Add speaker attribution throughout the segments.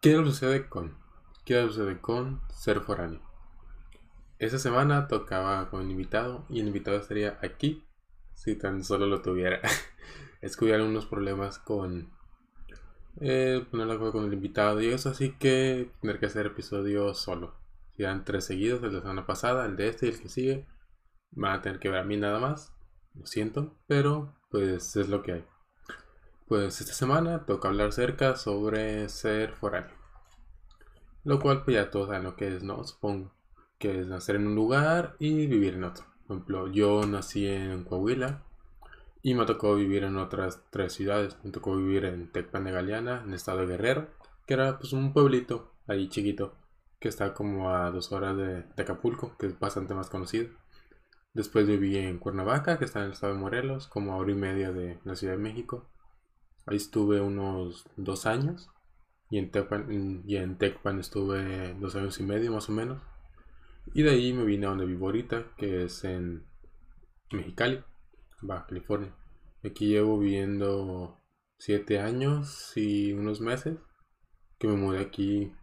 Speaker 1: ¿Qué sucede con? ¿Qué sucede con ser foráneo? Esa semana tocaba con un invitado y el invitado estaría aquí si tan solo lo tuviera. es que hubiera unos problemas con eh, poner con el invitado y eso, así que tener que hacer episodio solo. Si dan tres seguidos, el de la semana pasada, el de este y el que sigue, van a tener que ver a mí nada más. Lo siento, pero pues es lo que hay. Pues esta semana toca hablar cerca sobre ser foráneo. Lo cual pues ya todos saben lo que es, ¿no? Supongo que es nacer en un lugar y vivir en otro. Por ejemplo, yo nací en Coahuila y me tocó vivir en otras tres ciudades. Me tocó vivir en Tecpan de Galeana, en el estado de Guerrero, que era pues un pueblito ahí chiquito, que está como a dos horas de, de Acapulco, que es bastante más conocido. Después viví en Cuernavaca, que está en el estado de Morelos, como a hora y media de la Ciudad de México. Ahí estuve unos dos años. Y en, Tecpan, y en Tecpan estuve dos años y medio más o menos. Y de ahí me vine a donde vivo ahorita, que es en Mexicali, Baja California. Aquí llevo viviendo siete años y unos meses. Que me mudé aquí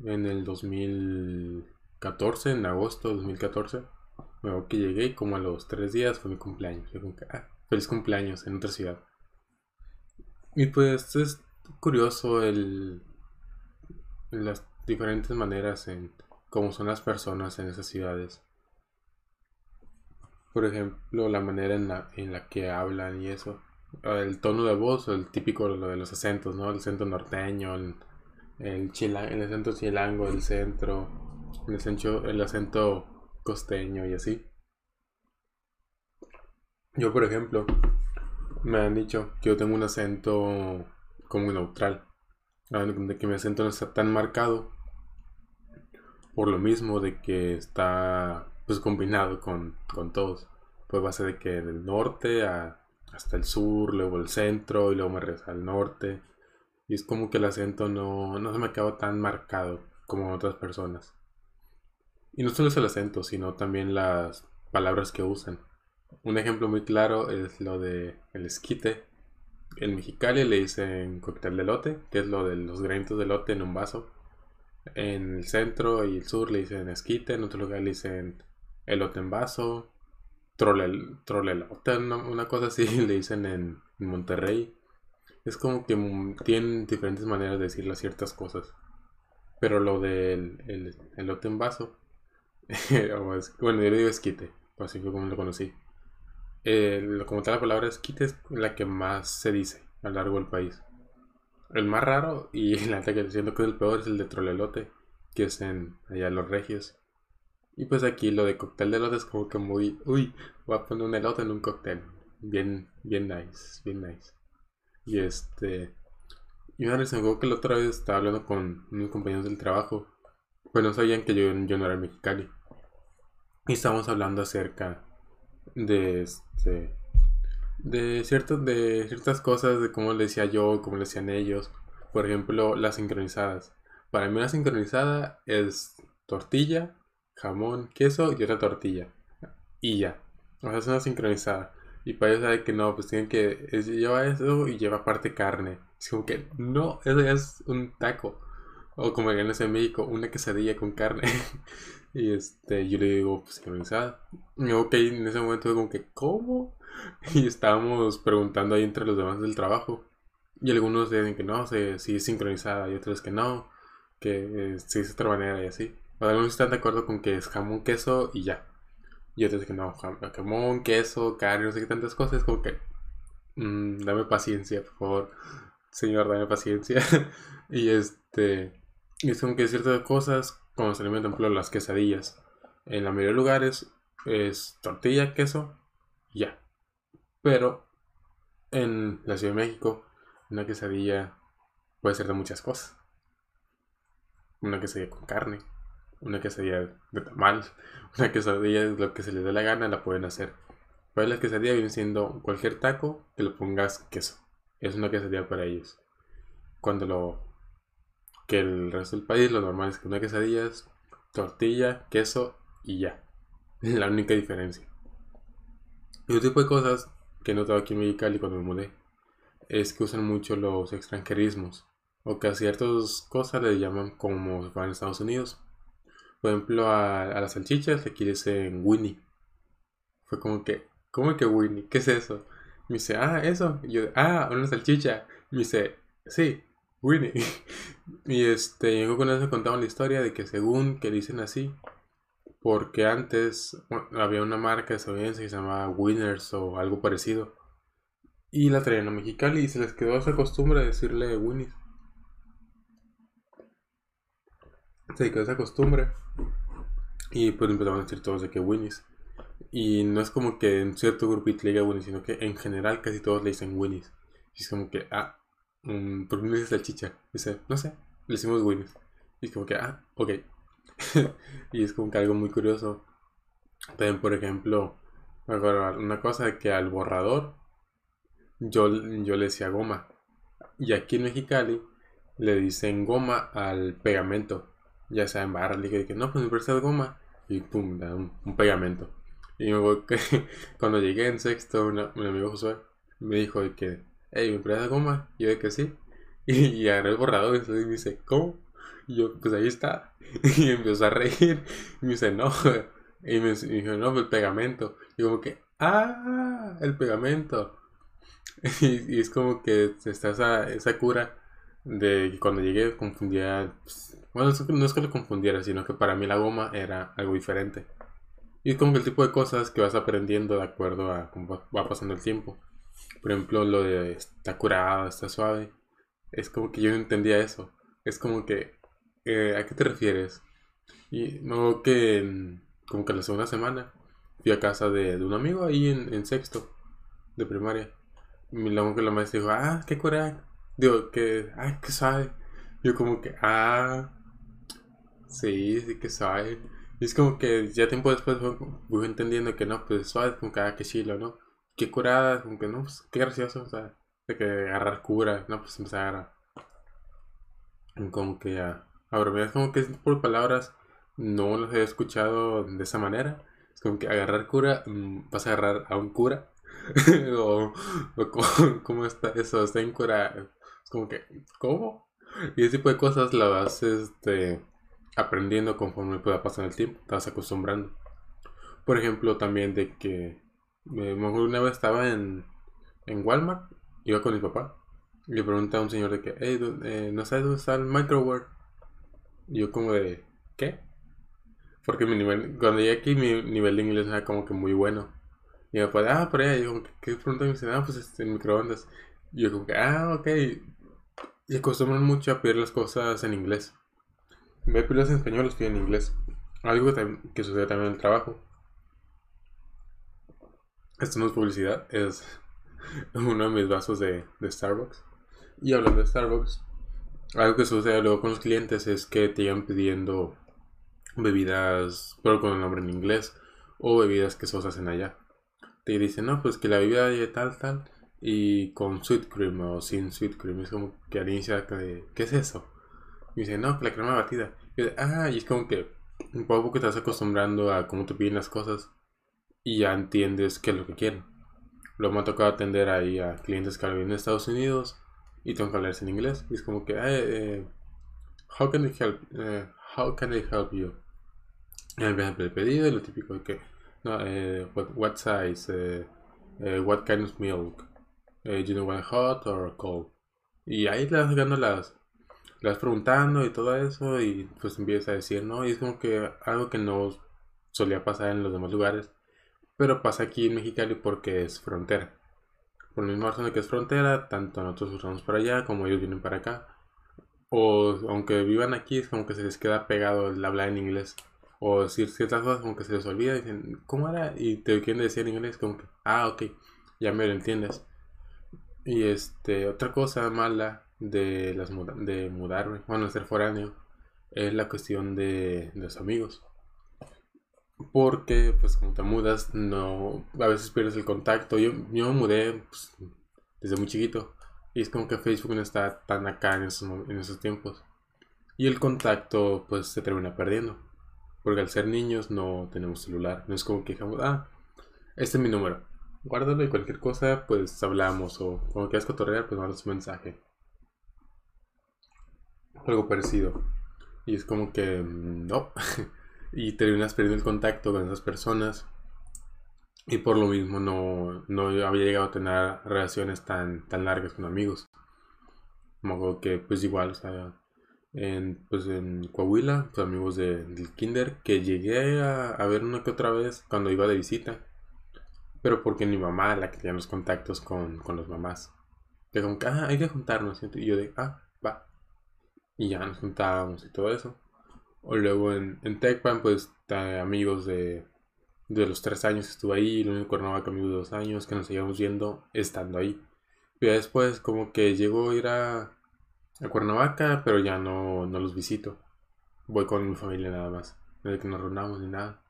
Speaker 1: en el 2014, en agosto de 2014. Me que llegué como a los tres días fue mi cumpleaños. Ah, feliz cumpleaños en otra ciudad. Y pues es curioso el, las diferentes maneras en cómo son las personas en esas ciudades. Por ejemplo, la manera en la, en la que hablan y eso. El tono de voz, el típico lo de los acentos, ¿no? El acento norteño, el, el, el acento chilango, el centro, el acento, el acento costeño y así. Yo, por ejemplo, me han dicho que yo tengo un acento como neutral. De que mi acento no está tan marcado. Por lo mismo de que está pues combinado con, todos. Pues va a ser de que del norte hasta el sur, luego el centro y luego me regresa al norte. Y es como que el acento no, no se me acaba tan marcado como otras personas. Y no solo es el acento, sino también las palabras que usan. Un ejemplo muy claro es lo de el esquite. En Mexicali le dicen cóctel de lote, que es lo de los granitos de lote en un vaso. En el centro y el sur le dicen esquite, en otro lugar le dicen elote en vaso, trole, trolelote, una, cosa así le dicen en, Monterrey. Es como que tienen diferentes maneras de decir las ciertas cosas. Pero lo del el, elote en vaso, bueno, yo le digo esquite, así fue como lo conocí como tal la palabra esquite es la que más se dice a lo largo del país. El más raro y la que siento que es el peor es el de trolelote, que es en allá los regios. Y pues aquí lo de cóctel de elote es como que muy, uy, voy a poner un elote en un cóctel. Bien, bien nice, bien nice. Y este, y me acuerdo que la otra vez estaba hablando con unos compañeros del trabajo. Pues no sabían que yo, yo no era mexicano. Y estábamos hablando acerca de este de ciertas de ciertas cosas de cómo le decía yo cómo le decían ellos. Por ejemplo las sincronizadas. Para mí una sincronizada es tortilla jamón queso y otra tortilla. Y ya. O sea es una sincronizada. Y para ellos sabe que no pues tienen que lleva eso y lleva aparte carne. Es como que no eso ya es un taco. O como en ese México una quesadilla con carne Y este, yo le digo, pues sincronizada. Y ok, en ese momento como que, ¿cómo? Y estábamos preguntando ahí entre los demás del trabajo. Y algunos dicen que no, se, sí es sincronizada. Y otros que no, que sí es otra manera y así. Algunos están de acuerdo con que es jamón, queso y ya. Y otros que no, jamón, queso, carne, no sé qué tantas cosas. Como que, mm, dame paciencia, por favor. Señor, dame paciencia. y este, y como que ciertas cosas como se alimentan, por ejemplo, las quesadillas. En la mayoría de lugares es tortilla, queso, ya. Pero en la Ciudad de México, una quesadilla puede ser de muchas cosas. Una quesadilla con carne, una quesadilla de tamal, una quesadilla de lo que se les dé la gana, la pueden hacer. Pero la quesadilla viene siendo cualquier taco que le pongas queso. Es una quesadilla para ellos. Cuando lo que el resto del país lo normal es que una quesadilla es tortilla, queso y ya. Es la única diferencia. Y otro tipo de cosas que he notado aquí en Mexicali cuando me mudé es que usan mucho los extranjerismos. O que a ciertas cosas le llaman como fueran en Estados Unidos. Por ejemplo, a, las salchichas aquí dicen Winnie. Fue como que, ¿cómo que Winnie? ¿Qué es eso? Me dice, ah, eso. Y yo, ah, una salchicha. Me dice, sí, Winnie. y este, yo con eso contaba la historia de que según que dicen así, porque antes había una marca estadounidense que se llamaba Winners o algo parecido. Y la traían a Mexicali y se les quedó esa costumbre de decirle Winnie. Se quedó esa costumbre. Y pues empezaron a decir todos de que Winnie's. Y no es como que en cierto grupito le diga Winnie's, sino que en general casi todos le dicen Winnie's. Y es como que, ah, um, ¿por qué no dices salchicha? Dice, no sé, le decimos Winnie's. Y es como que, ah, ok. y es como que algo muy curioso. También, por ejemplo, una cosa que al borrador yo, yo le decía goma. Y aquí en Mexicali le dicen goma al pegamento. Ya sea en barra, le dije no, pues me prestas goma. Y pum, da un, pegamento. Y me que cuando llegué en sexto, mi amigo Josué me dijo que, hey, ¿me prestas goma? Y yo de que sí. Y, agarré el borrador y me dice, ¿cómo? Y yo, pues ahí está. Y empezó a reír. Y me dice, no. Y me, dijo, no, pues el pegamento. Y como que, ah, el pegamento. Y, es como que está esa, esa cura de que cuando llegué confundía. Pues, bueno, no es que lo confundiera, sino que para mí la goma era algo diferente. Y es como que el tipo de cosas que vas aprendiendo de acuerdo a cómo va pasando el tiempo. Por ejemplo, lo de está curado, está suave. Es como que yo no entendía eso. Es como que, eh, ¿a qué te refieres? Y no que como que la segunda semana fui a casa de, un amigo ahí en, en sexto de primaria luego que la maestra dijo, ah, qué coraje. Digo, que, ay, qué sabe. Yo como que, ah, sí, sí que sabe. Y es como que ya tiempo después voy entendiendo que no, pues suave, como que, ah, qué chilo, ¿no? Qué curada, como que no, pues qué gracioso, o sea, de que agarrar cura, no, pues empezar a... Como que a, a bromear, es como que por palabras no los he escuchado de esa manera. Es como que agarrar cura, mm, vas a agarrar a un cura o, ¿cómo, está eso, está en cura. Es como que, ¿cómo? Y ese tipo de cosas la vas este, aprendiendo conforme pueda pasar el tiempo, te vas acostumbrando. Por ejemplo, también de que me una vez estaba en, en Walmart, iba con mi papá, y le pregunté a un señor de que, hey, eh, ¿no sabes dónde está el microwave? Y yo como de, ¿qué? Porque mi nivel, cuando llegué aquí mi nivel de inglés era como que muy bueno. Y me pues, ah, por ahí, yo, ¿qué pronto me dicen? Ah, pues este, microondas. Y yo como que, ah, ok. Y acostumbran mucho a pedir las cosas en inglés. En vez de pedirlas en español, las piden en inglés. Algo que, que sucede también en el trabajo. Esto no es publicidad, es uno de mis vasos de, de Starbucks. Y hablando de Starbucks, algo que sucede luego con los clientes es que te iban pidiendo bebidas, pero con el nombre en inglés, o bebidas que se hacen allá te dicen, no, pues que la bebida de tal, tal, y con sweet cream o sin sweet cream. Es como que al inicio, ¿qué es eso? Y dice, no, que la crema batida. Y ah, y es como que poco que te estás acostumbrando a cómo te piden las cosas y ya entiendes qué es lo que quieren. Luego me ha tocado atender ahí a clientes que viven en Estados Unidos y tengo que hablarles en inglés. Y es como que, eh, how can I help, eh, how can I help you? Y el pedido y lo típico de que eh, what, size? What kind of milk? You know, hot or cold? Y ahí le vas sacando las, las preguntando y todo eso y pues empieza a decir, ¿no? Y es como que algo que no solía pasar en los demás lugares, pero pasa aquí en Mexicali porque es frontera. Por la misma razón de que es frontera, tanto nosotros usamos para allá como ellos vienen para acá. O aunque vivan aquí, es como que se les queda pegado el hablar en inglés o decir ciertas cosas como que se les olvida, dicen, ¿cómo era? Y te quieren decir en inglés como que, ah, ok, ya me lo entiendes. Y este, otra cosa mala de las de mudarme, bueno, ser foráneo, es la cuestión de, los amigos. Porque, pues, como te mudas, no, a veces pierdes el contacto. Yo, yo me mudé pues, desde muy chiquito. Y es como que Facebook no está tan acá en esos, en esos tiempos. Y el contacto, pues, se termina perdiendo. Porque al ser niños no tenemos celular. No es como que digamos, ah, este es mi número. Guárdalo y cualquier cosa, pues hablamos. O cuando quieras cotorrear, pues mandas un mensaje. algo parecido. Y es como que mm, no. y terminas perdiendo el contacto con esas personas. Y por lo mismo no, no había llegado a tener relaciones tan, tan largas con amigos. Acuerdo que pues igual, o sea, en, pues en Coahuila, pues amigos de, del kinder, que llegué a, a, ver una que otra vez cuando iba de visita. Pero porque mi mamá la que tenía los contactos con, con los mamás. Que como que, ah, hay que juntarnos. Y yo de, ah, va. Y ya nos juntábamos y todo eso. O luego en, en Tecpan, pues amigos de, de los tres años que estuve ahí, lo único Cuernavaca amigos de dos años, que nos seguíamos viendo estando ahí. Pero después como que llegó a ir a, a Cuernavaca, pero ya no, no los visito. Voy con mi familia nada más. No de que nos reunamos ni nada.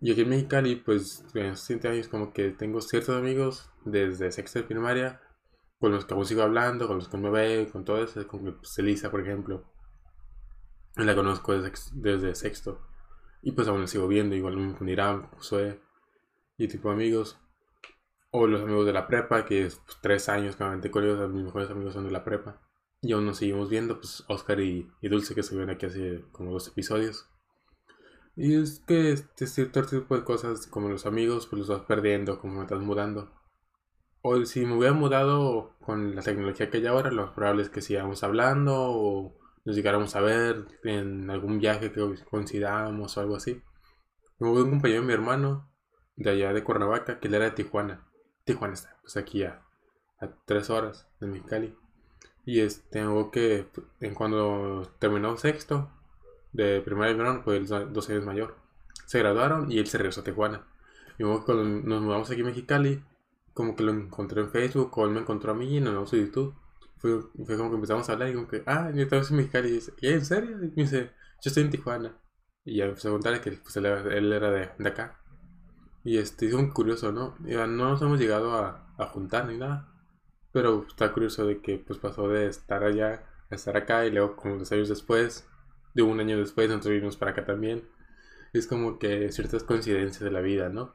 Speaker 1: Y aquí en Mexicali, pues, en los 7 años como que tengo ciertos amigos desde sexto de primaria, con los que aún sigo hablando, con los que me veo, con todo eso, como pues, Elisa, por ejemplo. La conozco desde, sexto. Y pues aún la sigo viendo, igual mismo con Irán, Josué y tipo amigos. O los amigos de la prepa, que es pues, tres años que me con mis mejores amigos son de la prepa. Y aún nos seguimos viendo, pues Oscar y, Dulce que se ven aquí hace como dos episodios. Y es que este cierto tipo de cosas como los amigos, pues los vas perdiendo, como me estás mudando. O si me hubiera mudado con la tecnología que hay ahora, lo más probable es que sigamos hablando o nos llegáramos a ver en algún viaje que coincidamos o algo así. Me hubo un compañero de mi hermano de allá de Cuernavaca que él era de Tijuana. Tijuana está, pues aquí a, a tres horas de Mexicali. Y este, tengo que, en cuando terminó sexto de primaria y verano, pues él dos años mayor. Se graduaron y él se regresó a Tijuana. Y cuando nos mudamos aquí a Mexicali, como que lo encontré en Facebook, o él me encontró a mí y nos vimos en YouTube. Fue, como que empezamos a hablar y como que, ah, yo estaba en Mexicali. Y dice, ¿y en serio? Y me dice, yo estoy en Tijuana. Y ya empecé a contarle que pues, él, era de, de, acá. Y este, es muy curioso, ¿no? Y, no nos hemos llegado a, a juntar ni nada. Pero está curioso de que pues pasó de estar allá a estar acá y luego como dos años después, de un año después, nosotros vinimos para acá también. Es como que ciertas coincidencias de la vida, ¿no?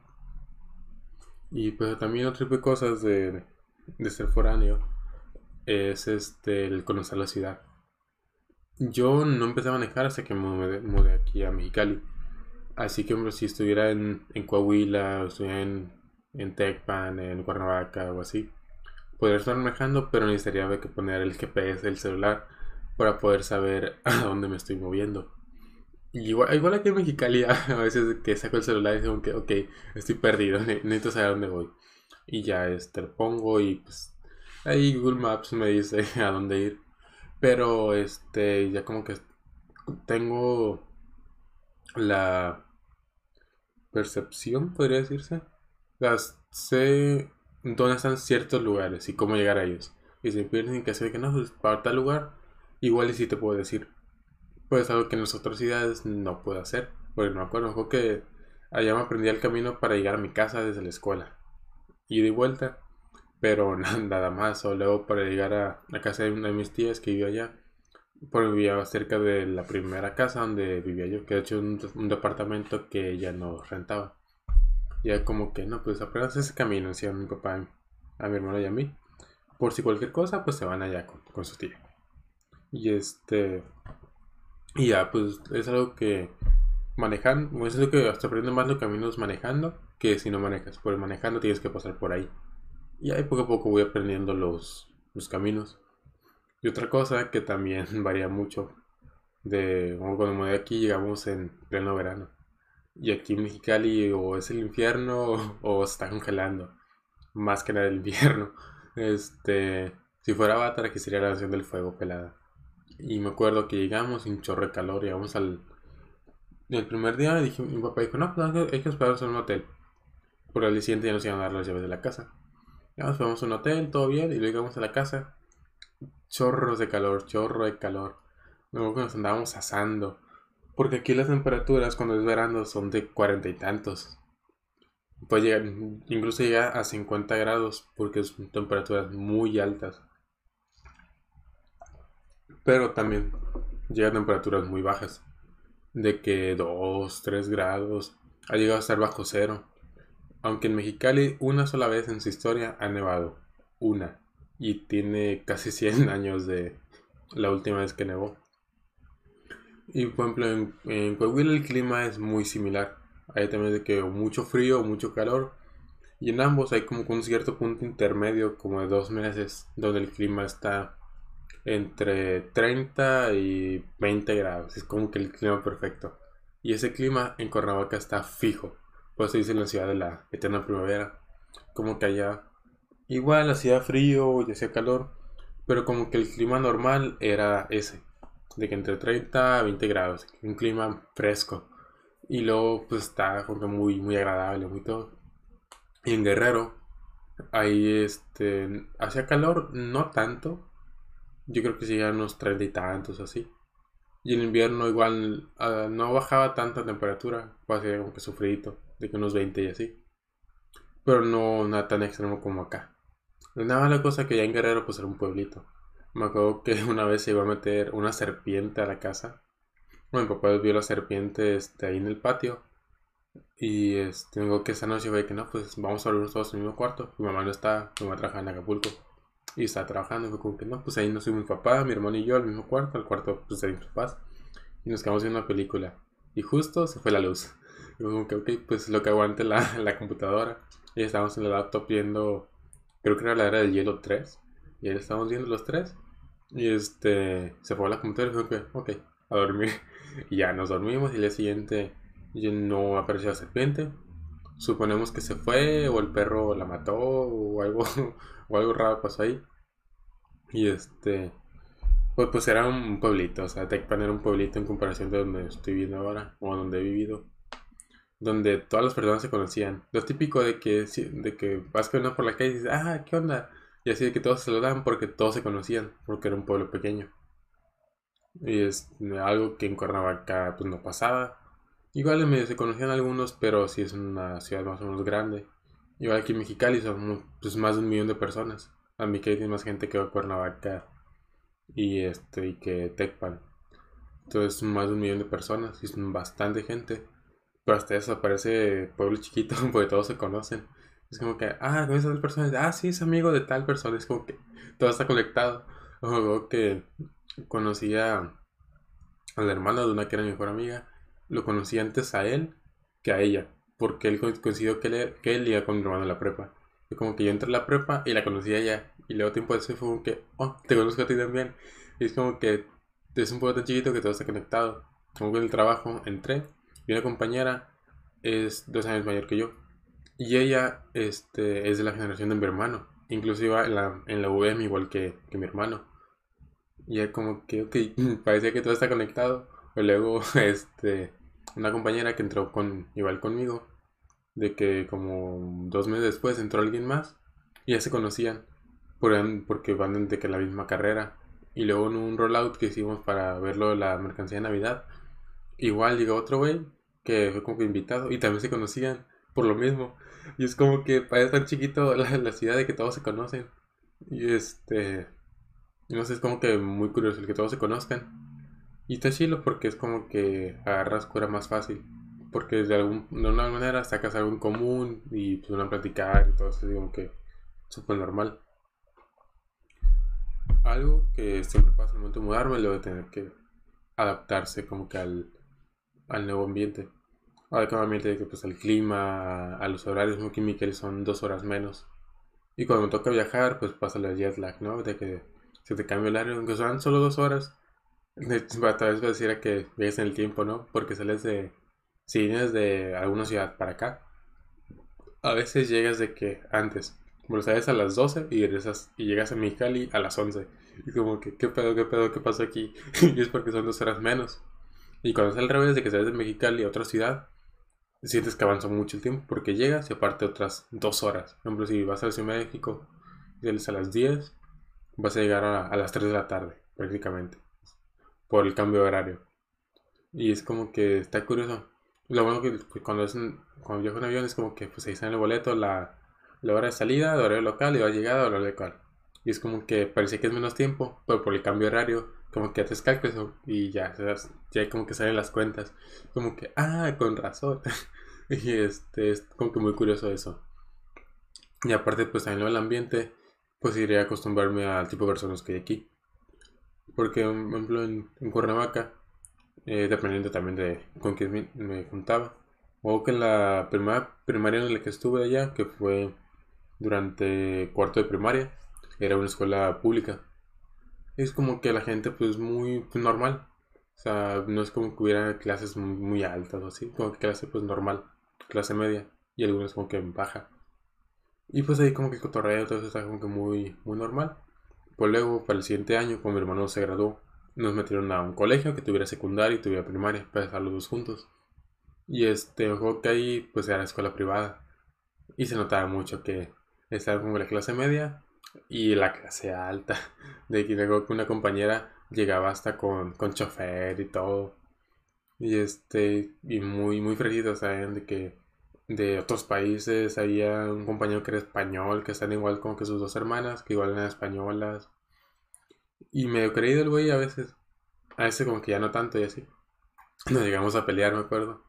Speaker 1: Y pues también otro tipo de cosas de, de ser foráneo es este el conocer la ciudad. Yo no empecé a manejar hasta que me mudé, aquí a Mexicali. Así que si estuviera en, en Coahuila, o estuviera en, en Tecpan, en Cuernavaca o así, Podría estar manejando, pero necesitaría que poner el GPS del celular para poder saber a dónde me estoy moviendo. igual, igual aquí en Mexicali a veces que saco el celular y digo que, ok, estoy perdido, necesito saber a dónde voy. Y ya este, lo pongo y pues ahí Google Maps me dice a dónde ir. Pero este, ya como que tengo la percepción, podría decirse. Las sé dónde están ciertos lugares y cómo llegar a ellos. Y si pierden que hacer que no, pues para tal lugar, igual y si te puedo decir. Pues algo que en las otras ciudades no puedo hacer. Porque no me acuerdo, que allá me aprendí el camino para llegar a mi casa desde la escuela. Y de vuelta. Pero nada más. O luego para llegar a la casa de una de mis tías que vive allá. Porque vivía cerca de la primera casa donde vivía yo. Que de hecho un, un departamento que ella no rentaba. Ya como que, no, pues apenas ese camino, decía mi papá, a mi hermano y a mí. Por si cualquier cosa, pues se van allá con, con su tía. Y este... Y ya, pues es algo que manejan, es lo que hasta aprende más los caminos manejando que si no manejas. Por manejando tienes que pasar por ahí. Y ahí poco a poco voy aprendiendo los, los caminos. Y otra cosa que también varía mucho de cuando me voy aquí llegamos en pleno verano. Y aquí en Mexicali o es el infierno o, se está congelando. Más que nada el invierno. Este, si fuera Avatar, que sería la nación del fuego pelada. Y me acuerdo que llegamos un chorro de calor, llegamos al... El primer día dije, mi papá dijo, no, pues hay que esperarnos en un hotel. Por el siguiente ya nos iban a dar las llaves de la casa. Ya nos a un hotel, todo bien, y luego llegamos a la casa. Chorros de calor, chorro de calor. Luego nos andábamos asando. Porque aquí las temperaturas cuando es verano son de cuarenta y tantos. Puede llegar, incluso llega a 50 grados porque son temperaturas muy altas. Pero también llega a temperaturas muy bajas. De que 2, 3 grados. Ha llegado a estar bajo cero. Aunque en Mexicali una sola vez en su historia ha nevado. Una. Y tiene casi 100 años de, la última vez que nevó. Y por ejemplo, en, en Coahuila el clima es muy similar. Hay también de que mucho frío o mucho calor. Y en ambos hay como un cierto punto intermedio, como de dos meses, donde el clima está entre 30 y 20 grados. Es como que el clima perfecto. Y ese clima en Cuernavaca está fijo. Por eso dice la ciudad de la eterna primavera. Como que allá igual hacía frío y hacía calor. Pero como que el clima normal era ese. De que entre 30 a 20 grados. Un clima fresco. Y luego pues está como muy, muy agradable, muy todo. Y en Guerrero, ahí este, hacía calor, no tanto. Yo creo que sí, unos 30 y tantos así. Y en invierno igual ah, no bajaba tanta temperatura, ser como que sufridito, de que unos 20 y así. Pero no nada tan extremo como acá. Nada más la cosa que ya en Guerrero pues era un pueblito. Me acuerdo que una vez se iba a meter una serpiente a la casa. Bueno, mi papá vio la serpiente este, ahí en el patio. Y este, tengo que esa noche fue que no, pues vamos a dormir todos en el mismo cuarto. Mi mamá no está, mi mamá trabaja en Acapulco. Y está trabajando, y fue como que no, pues ahí no soy mi papá, mi hermano y yo al mismo cuarto, al cuarto pues de mis papás. Y nos quedamos viendo una película. Y justo se fue la luz. Y fue como que, ok, pues lo que aguante la, la computadora. Y estábamos en la laptop viendo, creo que era la era del hielo 3. Y ahí estábamos viendo los tres. Y este, se fue la computadora y fue que, ok, a dormir. Y ya nos dormimos y el día siguiente no apareció la serpiente. Suponemos que se fue o el perro la mató o algo, o algo raro pasó ahí. Y este, pues, pues era un pueblito, o sea, Tecpan era un pueblito en comparación de donde estoy viviendo ahora o donde he vivido. Donde todas las personas se conocían. Lo típico de que, de que vas caminando por la calle y dices, ah, ¿qué onda? Y así de que todos se lo dan porque todos se conocían, porque era un pueblo pequeño. Y es algo que en Cuernavaca pues no pasaba. Igual en medio se conocían algunos, pero sí es una ciudad más o menos grande. Igual aquí en Mexicali son pues, más de un millón de personas. A mí que hay más gente que Cuernavaca y este y que Tecpan. Entonces más de un millón de personas y son bastante gente. Pero hasta eso parece pueblo chiquito porque todos se conocen. Es como que, ah, ¿conoces a tal persona? Ah, sí, es amigo de tal persona. Es como que todo está conectado. O que conocía al hermano de una que era mi mejor amiga. Lo conocí antes a él que a ella. Porque él coincidió que él, que él iba con mi hermano en la prepa. Y como que yo entré a la prepa y la conocí a ella. Y luego tiempo después fue como que, oh, te conozco a ti también. Y es como que es un pueblo tan chiquito que todo está conectado. Como que en el trabajo entré y una compañera es dos años mayor que yo. Y ella este, es de la generación de mi hermano. Incluso iba en la, en la UM igual que, que mi hermano. Y es como que, ok, parecía que todo está conectado. Pero luego, este, una compañera que entró con, igual conmigo, de que como dos meses después entró alguien más y ya se conocían porque van de que la misma carrera. Y luego en un rollout que hicimos para verlo la mercancía de Navidad, igual llegó otro güey que fue como que invitado y también se conocían por lo mismo. Y es como que parece tan chiquito la, la ciudad de que todos se conocen. Y este. No sé, es como que muy curioso el que todos se conozcan. Y está chido porque es como que agarras cura más fácil. Porque de, algún, de una manera sacas algo en común y pues van a platicar y todo eso, como que súper normal. Algo que siempre pasa al momento de mudarme, lo de tener que adaptarse como que al, al nuevo ambiente. Que pues el clima, a los horarios muy químicos son dos horas menos. Y cuando me toca viajar, pues pasa el jet lag, ¿no? De que se te cambia el horario, aunque son solo dos horas. Tal vez decir que viajes en el tiempo, ¿no? Porque sales de... Si vienes de alguna ciudad para acá, a veces llegas de que antes. Bueno, sales a las 12 y regresas y llegas a Mexicali a las 11. Y como que, ¿qué pedo, qué pedo, qué pasó aquí? y es porque son dos horas menos. Y cuando es al revés de que sales de Mexicali a otra ciudad, sientes que avanzó mucho el tiempo porque llegas y aparte otras dos horas. Por ejemplo, si vas a la Ciudad de México y sales a las 10, vas a llegar a, las 3 de la tarde, prácticamente, por el cambio de horario. Y es como que está curioso. Lo bueno que cuando, es cuando viajo en avión es como que pues ahí está en el boleto la, la hora de salida, de horario local y va a llegar a horario local. Y es como que parece que es menos tiempo, pero por el cambio de horario como que haces cálculos y ya, ya como que salen las cuentas. Como que, ah, con razón. y este, es como que muy curioso eso. Y aparte, pues también el ambiente, pues iré a acostumbrarme al tipo de personas que hay aquí. Porque, por ejemplo, en, Cuernavaca, eh, dependiendo también de con quién me, juntaba, o que en la primaria, primaria en la que estuve allá, que fue durante cuarto de primaria, era una escuela pública. Es como que la gente, pues, muy normal. O sea, no es como que hubiera clases muy, altas o así, como que clase, pues, normal, clase media, y algunos como que baja. Y pues ahí como que el cotorreo, todo eso está como que muy, muy normal. Pues luego, para el siguiente año, cuando mi hermano se graduó, nos metieron a un colegio que tuviera secundaria y tuviera primaria, para estar los dos juntos. Y este, ojo que ahí, pues era escuela privada. Y se notaba mucho que estaba como la clase media y la clase alta. De que luego una compañera llegaba hasta con, con chofer y todo. Y este, y muy, muy fresita, ¿saben? De que de otros países. Había un compañero que era español, que están igual como que sus dos hermanas, que igual eran españolas. Y medio creído el güey a veces. A veces como que ya no tanto y así. Nos llegamos a pelear, me acuerdo.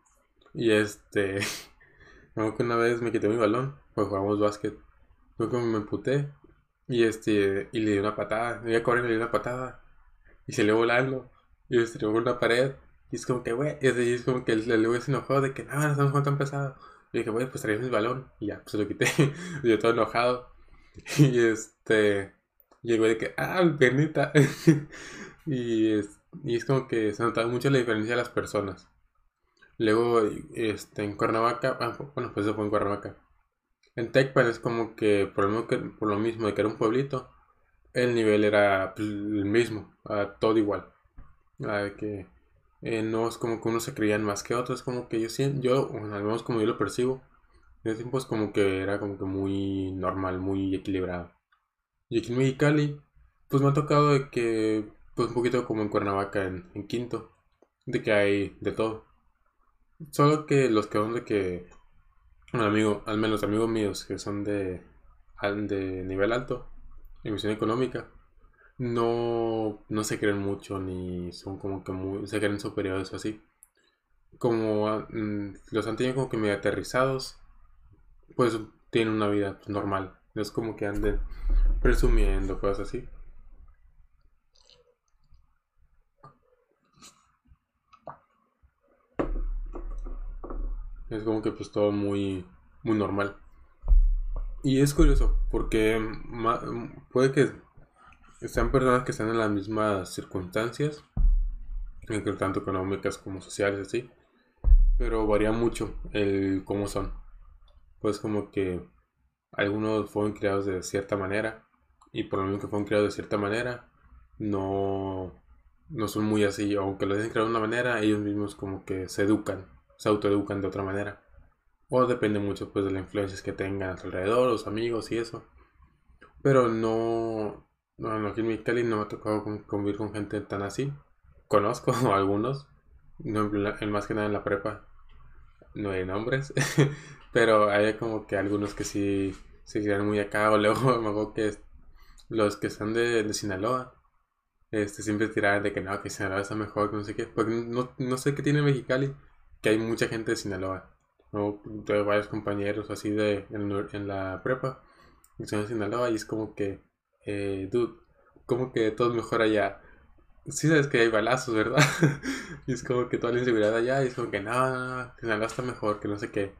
Speaker 1: Y este... Como que una vez me quité mi balón, pues jugamos básquet. Fue como me emputé. Y este... Y le di una patada. Me iba correr y le di una patada. Y se le volando. Y se estrelló una pared. Y es como que, güey, y es como que el, el güey se enojó de que, no, no estamos jugando tan pesado. Y dije, bueno, pues traía mi balón. Y ya, pues lo quité. yo todo enojado. Y este. Llegó de que, ah, pernita. y, es, y es como que se notaba mucho la diferencia de las personas. Luego, este, en Cuernavaca, ah, bueno, pues eso fue en Cuernavaca. En Tecpan es como que por, lo, que, por lo mismo de que era un pueblito, el nivel era pues, el mismo, todo igual. A que eh, no es como que unos se creían más que otros, como que yo siento, yo, al menos como yo lo percibo, en ese tiempo es como que era como que muy normal, muy equilibrado. Y aquí en Mexicali, pues me ha tocado de que, pues un poquito como en Cuernavaca, en, Quinto, de que hay de todo. Solo que los que son de que, un amigo, al menos amigos míos que son de, de nivel alto, en económica, no, no se creen mucho ni son como que muy, se creen superiores o así. Como ah, mm, los han tenido como que medio aterrizados, pues tienen una vida normal. No es como que anden presumiendo cosas así. Es como que pues todo muy, muy normal. Y es curioso, porque puede que están personas que están en las mismas circunstancias, tanto económicas como sociales, así, pero varía mucho el cómo son. Pues como que algunos fueron criados de cierta manera y por lo menos que fueron criados de cierta manera, no, no son muy así, aunque lo hayan creado de una manera, ellos mismos como que se educan, se autoeducan de otra manera. O depende mucho pues de las influencias que tengan alrededor, los amigos y eso. Pero no, no, aquí en Mexicali no me ha tocado convivir con gente tan así. Conozco algunos, no, en más que nada en la prepa. No hay nombres, pero hay como que algunos que sí se quedan muy acá. O luego me acuerdo que los que son de, Sinaloa, este, siempre tiraban de que no, que Sinaloa está mejor, que no sé qué. Porque no, no sé qué tiene Mexicali, que hay mucha gente de Sinaloa. ¿no? Tengo varios compañeros así de en, la prepa que son de Sinaloa y es como que eh, dude, como que todo es mejor allá. Sí sabes que hay balazos, ¿verdad? y es como que toda la inseguridad allá y es como que no, no, que Sinaloa está mejor, que no sé qué.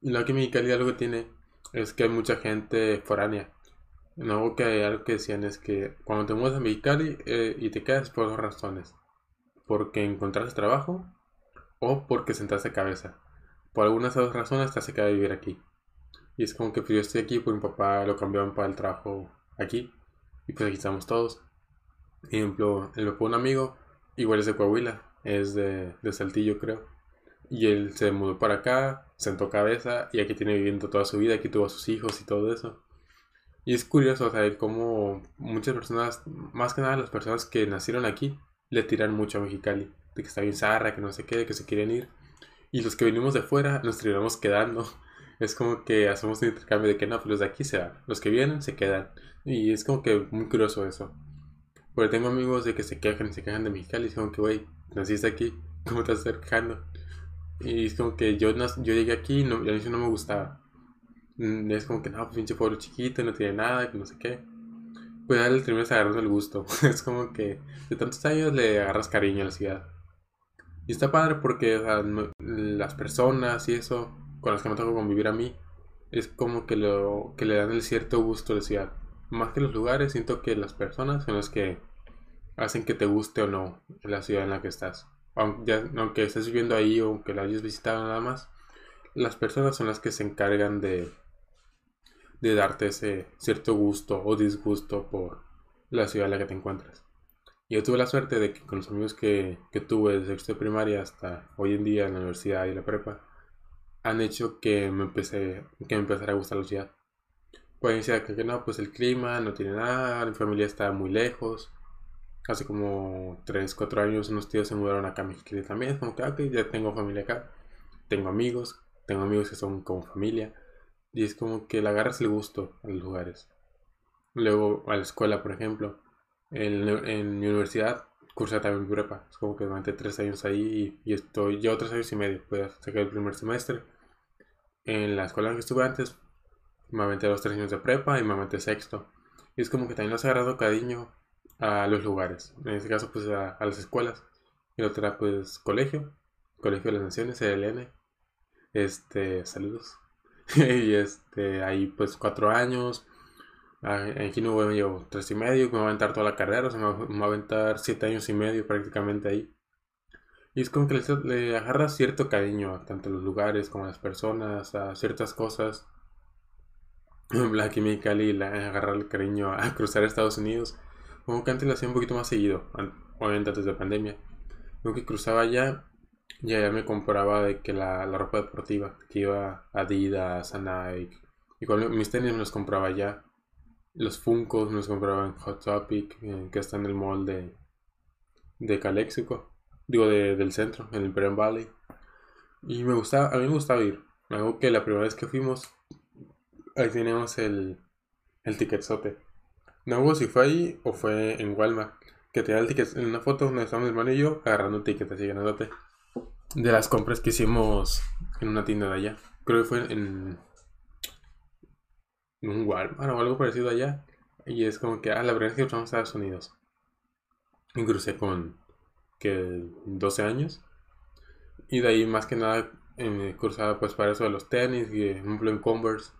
Speaker 1: Y lo que Mexicali algo que tiene es que hay mucha gente foránea. No, que algo que decían es que cuando te mueves a Mexicali eh, y te quedas por dos razones. Porque encontraste trabajo o porque sentaste cabeza. Por algunas de esas razones te hace quedar vivir aquí. Y es como que pues, yo estoy aquí porque mi papá lo cambiaron para el trabajo aquí. Y pues aquí estamos todos. Ejemplo, el papá un amigo, igual es de Coahuila, es de, Saltillo creo. Y él se mudó para acá, sentó cabeza y aquí tiene viviendo toda su vida, aquí tuvo a sus hijos y todo eso. Y es curioso saber cómo muchas personas, más que nada las personas que nacieron aquí, le tiran mucho a Mexicali. De que está bien zarra, que no sé qué, que se quieren ir. Y los que venimos de fuera nos terminamos quedando es como que hacemos un intercambio de que no, pues los de aquí se van, los que vienen se quedan. Y es como que muy curioso eso. Porque tengo amigos de que se quejan, se quejan de Mexicali, y es como que, güey, naciste aquí, ¿cómo te estás quejando? Y es como que yo, yo llegué aquí y no, a mí no me gustaba. Mm, es como que, no, pues pinche pueblo chiquito, no tiene nada, que no sé qué. pues ya le terminas agarrando el gusto. es como que de tantos años le agarras cariño a la ciudad. Y está padre porque las personas y eso con las que me tengo convivir a mí es como que, lo, que le dan el cierto gusto la ciudad. Más que los lugares, siento que las personas son las que hacen que te guste o no la ciudad en la que estás. Aunque, aunque estés viviendo ahí o que la hayas visitado nada más, las personas son las que se encargan de, de darte ese cierto gusto o disgusto por la ciudad en la que te encuentras. Yo tuve la suerte de que con los amigos que, que tuve desde sexto de primaria hasta hoy en día en la universidad y la prepa, han hecho que me empecé, que me empezara a gustar la ciudad. Pueden decir que, no, pues el clima no tiene nada, mi familia está muy lejos. Hace como 3, 4 años unos tíos se mudaron acá a México también. como que, ya tengo familia acá. Tengo amigos, tengo amigos que son como familia. Y es como que le agarras el gusto a los lugares. Luego a la escuela, por ejemplo. En, en mi universidad cursé también prepa. Es como que durante tres años ahí y, estoy, llevo tres años y medio. Pues sacar el primer semestre. En la escuela en que estuve antes, me aventé los tres años de prepa y me aventé sexto. Y es como que también has agarrado cariño a los lugares. En este caso, pues a, las escuelas. Y la otra, pues colegio. Colegio de las Naciones, CLN. Este, saludos. y este, ahí pues cuatro años. Ah, Kino me llevo tres y medio, me va a aventar toda la carrera, o sea, me va a aventar siete años y medio prácticamente ahí. Y es como que le, le agarras cierto cariño a tanto los lugares como a las personas, a ciertas cosas. Black y Cali le agarrar el cariño a cruzar Estados Unidos. Como que antes lo hacía un poquito más seguido, obviamente antes de la pandemia. Como que cruzaba allá y allá me compraba de que la, la ropa deportiva, que iba Adidas, a Nike. Y mis tenis me los compraba allá. Los Funkos me los compraba en Hot Topic, que está en el mall de, de Calexico. Digo, de, del centro, en el Imperial Valley. Y me gustaba, a mí me gustaba ir. Algo que la primera vez que fuimos, ahí teníamos el, el ticketzote. No hubo si fue ahí o fue en Walmart. Que tenía el ticket en una foto donde estábamos mi hermano y yo agarrando un ticket así ganándote. De las compras que hicimos en una tienda de allá. Creo que fue en, en un Walmart o algo parecido allá. Y es como que, ah, la verdad es que estamos a Estados Unidos. Y con, que 12 años. Y de ahí más que nada eh, cursaba pues para eso de los tenis, y ejemplo en Converse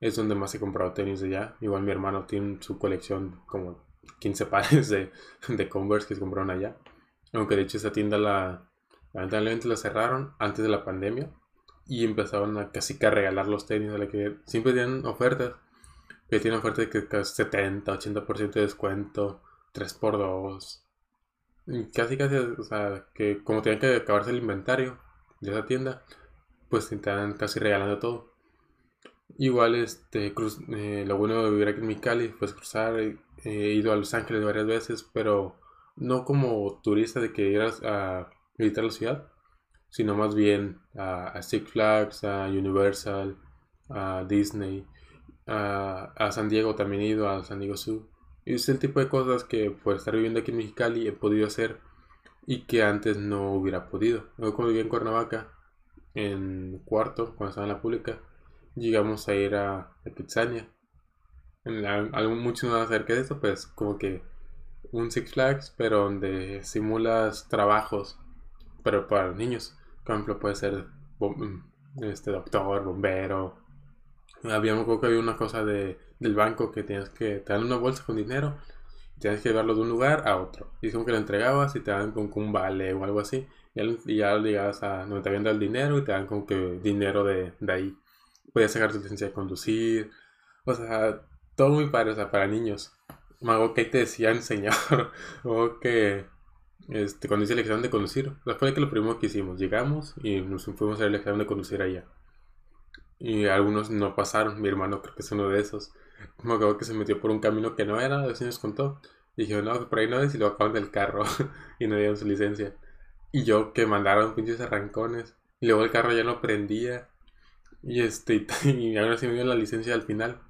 Speaker 1: es donde más he comprado tenis de allá. Igual mi hermano tiene su colección como 15 pares de, de Converse que se compraron allá. Aunque de hecho esa tienda la lamentablemente la cerraron antes de la pandemia y empezaron a casi que a regalar los tenis a la que siempre tienen ofertas que tienen ofertas de que 70, 80% de descuento, 3x2 Casi, casi, o sea, que como tenían que acabarse el inventario de esa tienda, pues te estaban casi regalando todo. Igual, este, cruz, eh, lo bueno de vivir aquí en Micali, pues cruzar, eh, he ido a Los Ángeles varias veces, pero no como turista de que irás a visitar la ciudad, sino más bien a, Six Flags, a Universal, a Disney, a, a San Diego también he ido, a San Diego Zoo es el tipo de cosas que por estar viviendo aquí en Mexicali he podido hacer y que antes no hubiera podido. Luego cuando vivía en Cuernavaca, en cuarto, cuando estaba en la pública, llegamos a ir a, a Kitsania. algo mucho más acerca de esto, pues como que un Six Flags, pero donde simulas trabajos, pero para niños. Por ejemplo, puede ser este doctor, bombero. Había, creo que había una cosa de del banco que tienes que te dan una bolsa con dinero y tienes que llevarlo de un lugar a otro. Y es como que lo entregabas y te dan como un vale o algo así. Y ya, llegabas a donde te habían dado el dinero y te dan como que dinero de, de ahí. Podías sacar tu licencia de conducir. O sea, todo muy padre, o sea, para niños. Mago que te decían, señor, o que este, cuando hice el examen de conducir, fue que lo primero que hicimos, llegamos y nos fuimos a hacer el examen de conducir allá. Y algunos no pasaron, mi hermano creo que es uno de esos. Me acuerdo que se metió por un camino que no era, así nos contó. Y dije, no, por ahí no es y lo acaban del carro y no dieron su licencia. Y yo que mandaron pinches arrancones. Y luego el carro ya no prendía. Y este, y ahora sí me dio la licencia al final.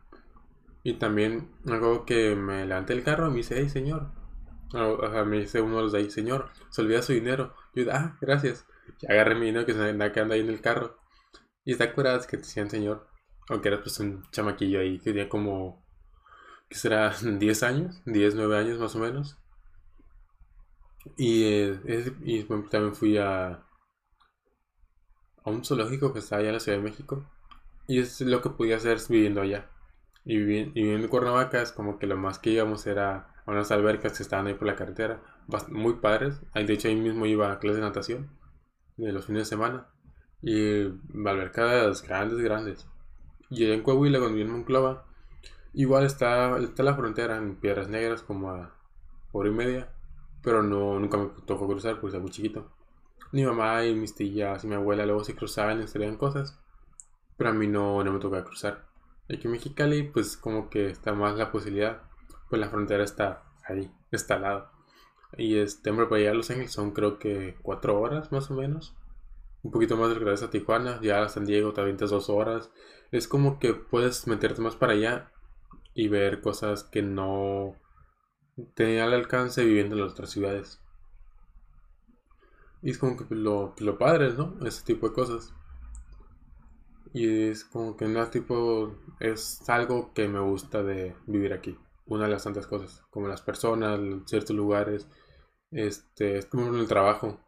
Speaker 1: Y también me que me levanté el carro y me dice, hey señor. O sea, me dice uno de los de ahí, señor, se olvida su dinero. Y yo, ah, gracias. Y agarré mi dinero que se anda quedando ahí en el carro. Y está curado que te decían señor. Aunque eras pues un chamaquillo ahí que tenía como que será 10 años, 10, 9 años más o menos. Y, y también fui a, a un zoológico que está allá en la Ciudad de México. Y es lo que podía hacer viviendo allá. Y, viviendo en Cuernavaca es como que lo más que íbamos era a unas albercas que estaban ahí por la carretera. Muy padres. De hecho ahí mismo iba a clase de natación. De los fines de semana. Y albercas grandes, grandes. Y en Coahuila, cuando viví en Monclova, igual está, está la frontera en Piedras Negras como a hora y media. Pero no, nunca me tocó cruzar porque era muy chiquito. Mi mamá y mis tías y mi abuela luego se cruzaban y hacían cosas. Pero a mí no, no me toca cruzar. Aquí en Mexicali, pues como que está más la posibilidad. Pues la frontera está ahí, está al lado. Y este, para allá a Los Ángeles son creo que cuatro horas más o menos. Un poquito más de regreso a Tijuana. Ya a San Diego te avientas dos horas. Es como que puedes meterte más para allá y ver cosas que no te al alcance viviendo en las otras ciudades. Y es como que lo, lo padre, ¿no? Ese tipo de cosas. Y es como que no tipo, es algo que me gusta de vivir aquí. Una de las tantas cosas, como las personas, ciertos lugares, este, es como en el trabajo.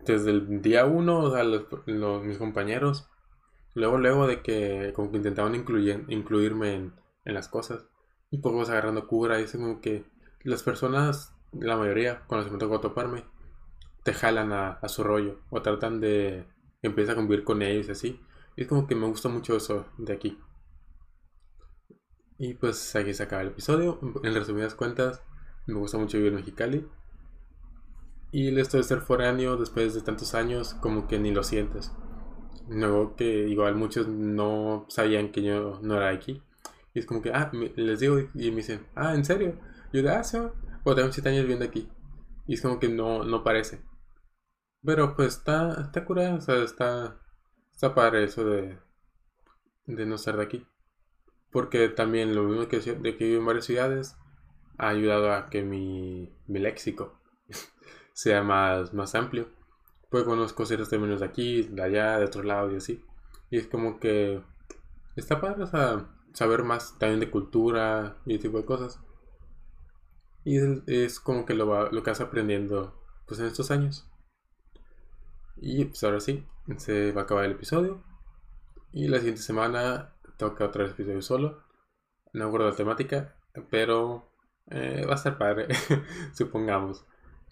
Speaker 1: Desde el día uno, o sea, los, mis compañeros, luego, luego de que como que intentaban incluir, incluirme en, en las cosas. Y poco vas agarrando cura, y es como que las personas, la mayoría, cuando se me tocó toparme, te jalan a, su rollo, o tratan de empezar a convivir con ellos y así. Y es como que me gusta mucho eso de aquí. Y pues aquí se acaba el episodio. En resumidas cuentas, me gusta mucho vivir en Mexicali. Y el esto de ser foráneo después de tantos años, como que ni lo sientes. Luego que igual muchos no sabían que yo no era aquí. Y es como que, ah, les digo y me dicen, ah, ¿en serio? Yo de, ah, O tengo 7 años viviendo aquí. Y es como que no, no parece. Pero pues está, está curado, o sea, está, Está padre eso de, de no ser de aquí. Porque también lo mismo que, de que vivo en varias ciudades ha ayudado a que mi, mi léxico sea más, más amplio. Pues conozco ciertos términos de aquí, de allá, de otro lado y así. Y es como que está padre saber más también de cultura y ese tipo de cosas. Y es, como que lo, lo que vas aprendiendo pues en estos años. Y pues ahora sí, se va a acabar el episodio. Y la siguiente semana toca otro episodio solo. No acuerdo la temática, pero eh, va a estar padre, supongamos.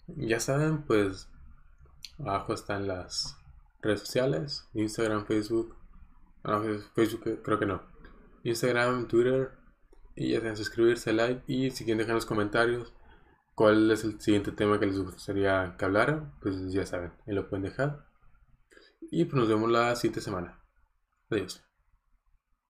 Speaker 1: Ya saben, pues abajo están las redes sociales, Instagram, Facebook. Facebook creo que no. Instagram, Twitter. Y ya saben, suscribirse, like. Y si quieren dejar los comentarios cuál es el siguiente tema que les gustaría que hablara, pues ya saben, ahí lo pueden dejar. Y pues nos vemos la siguiente semana. Adiós.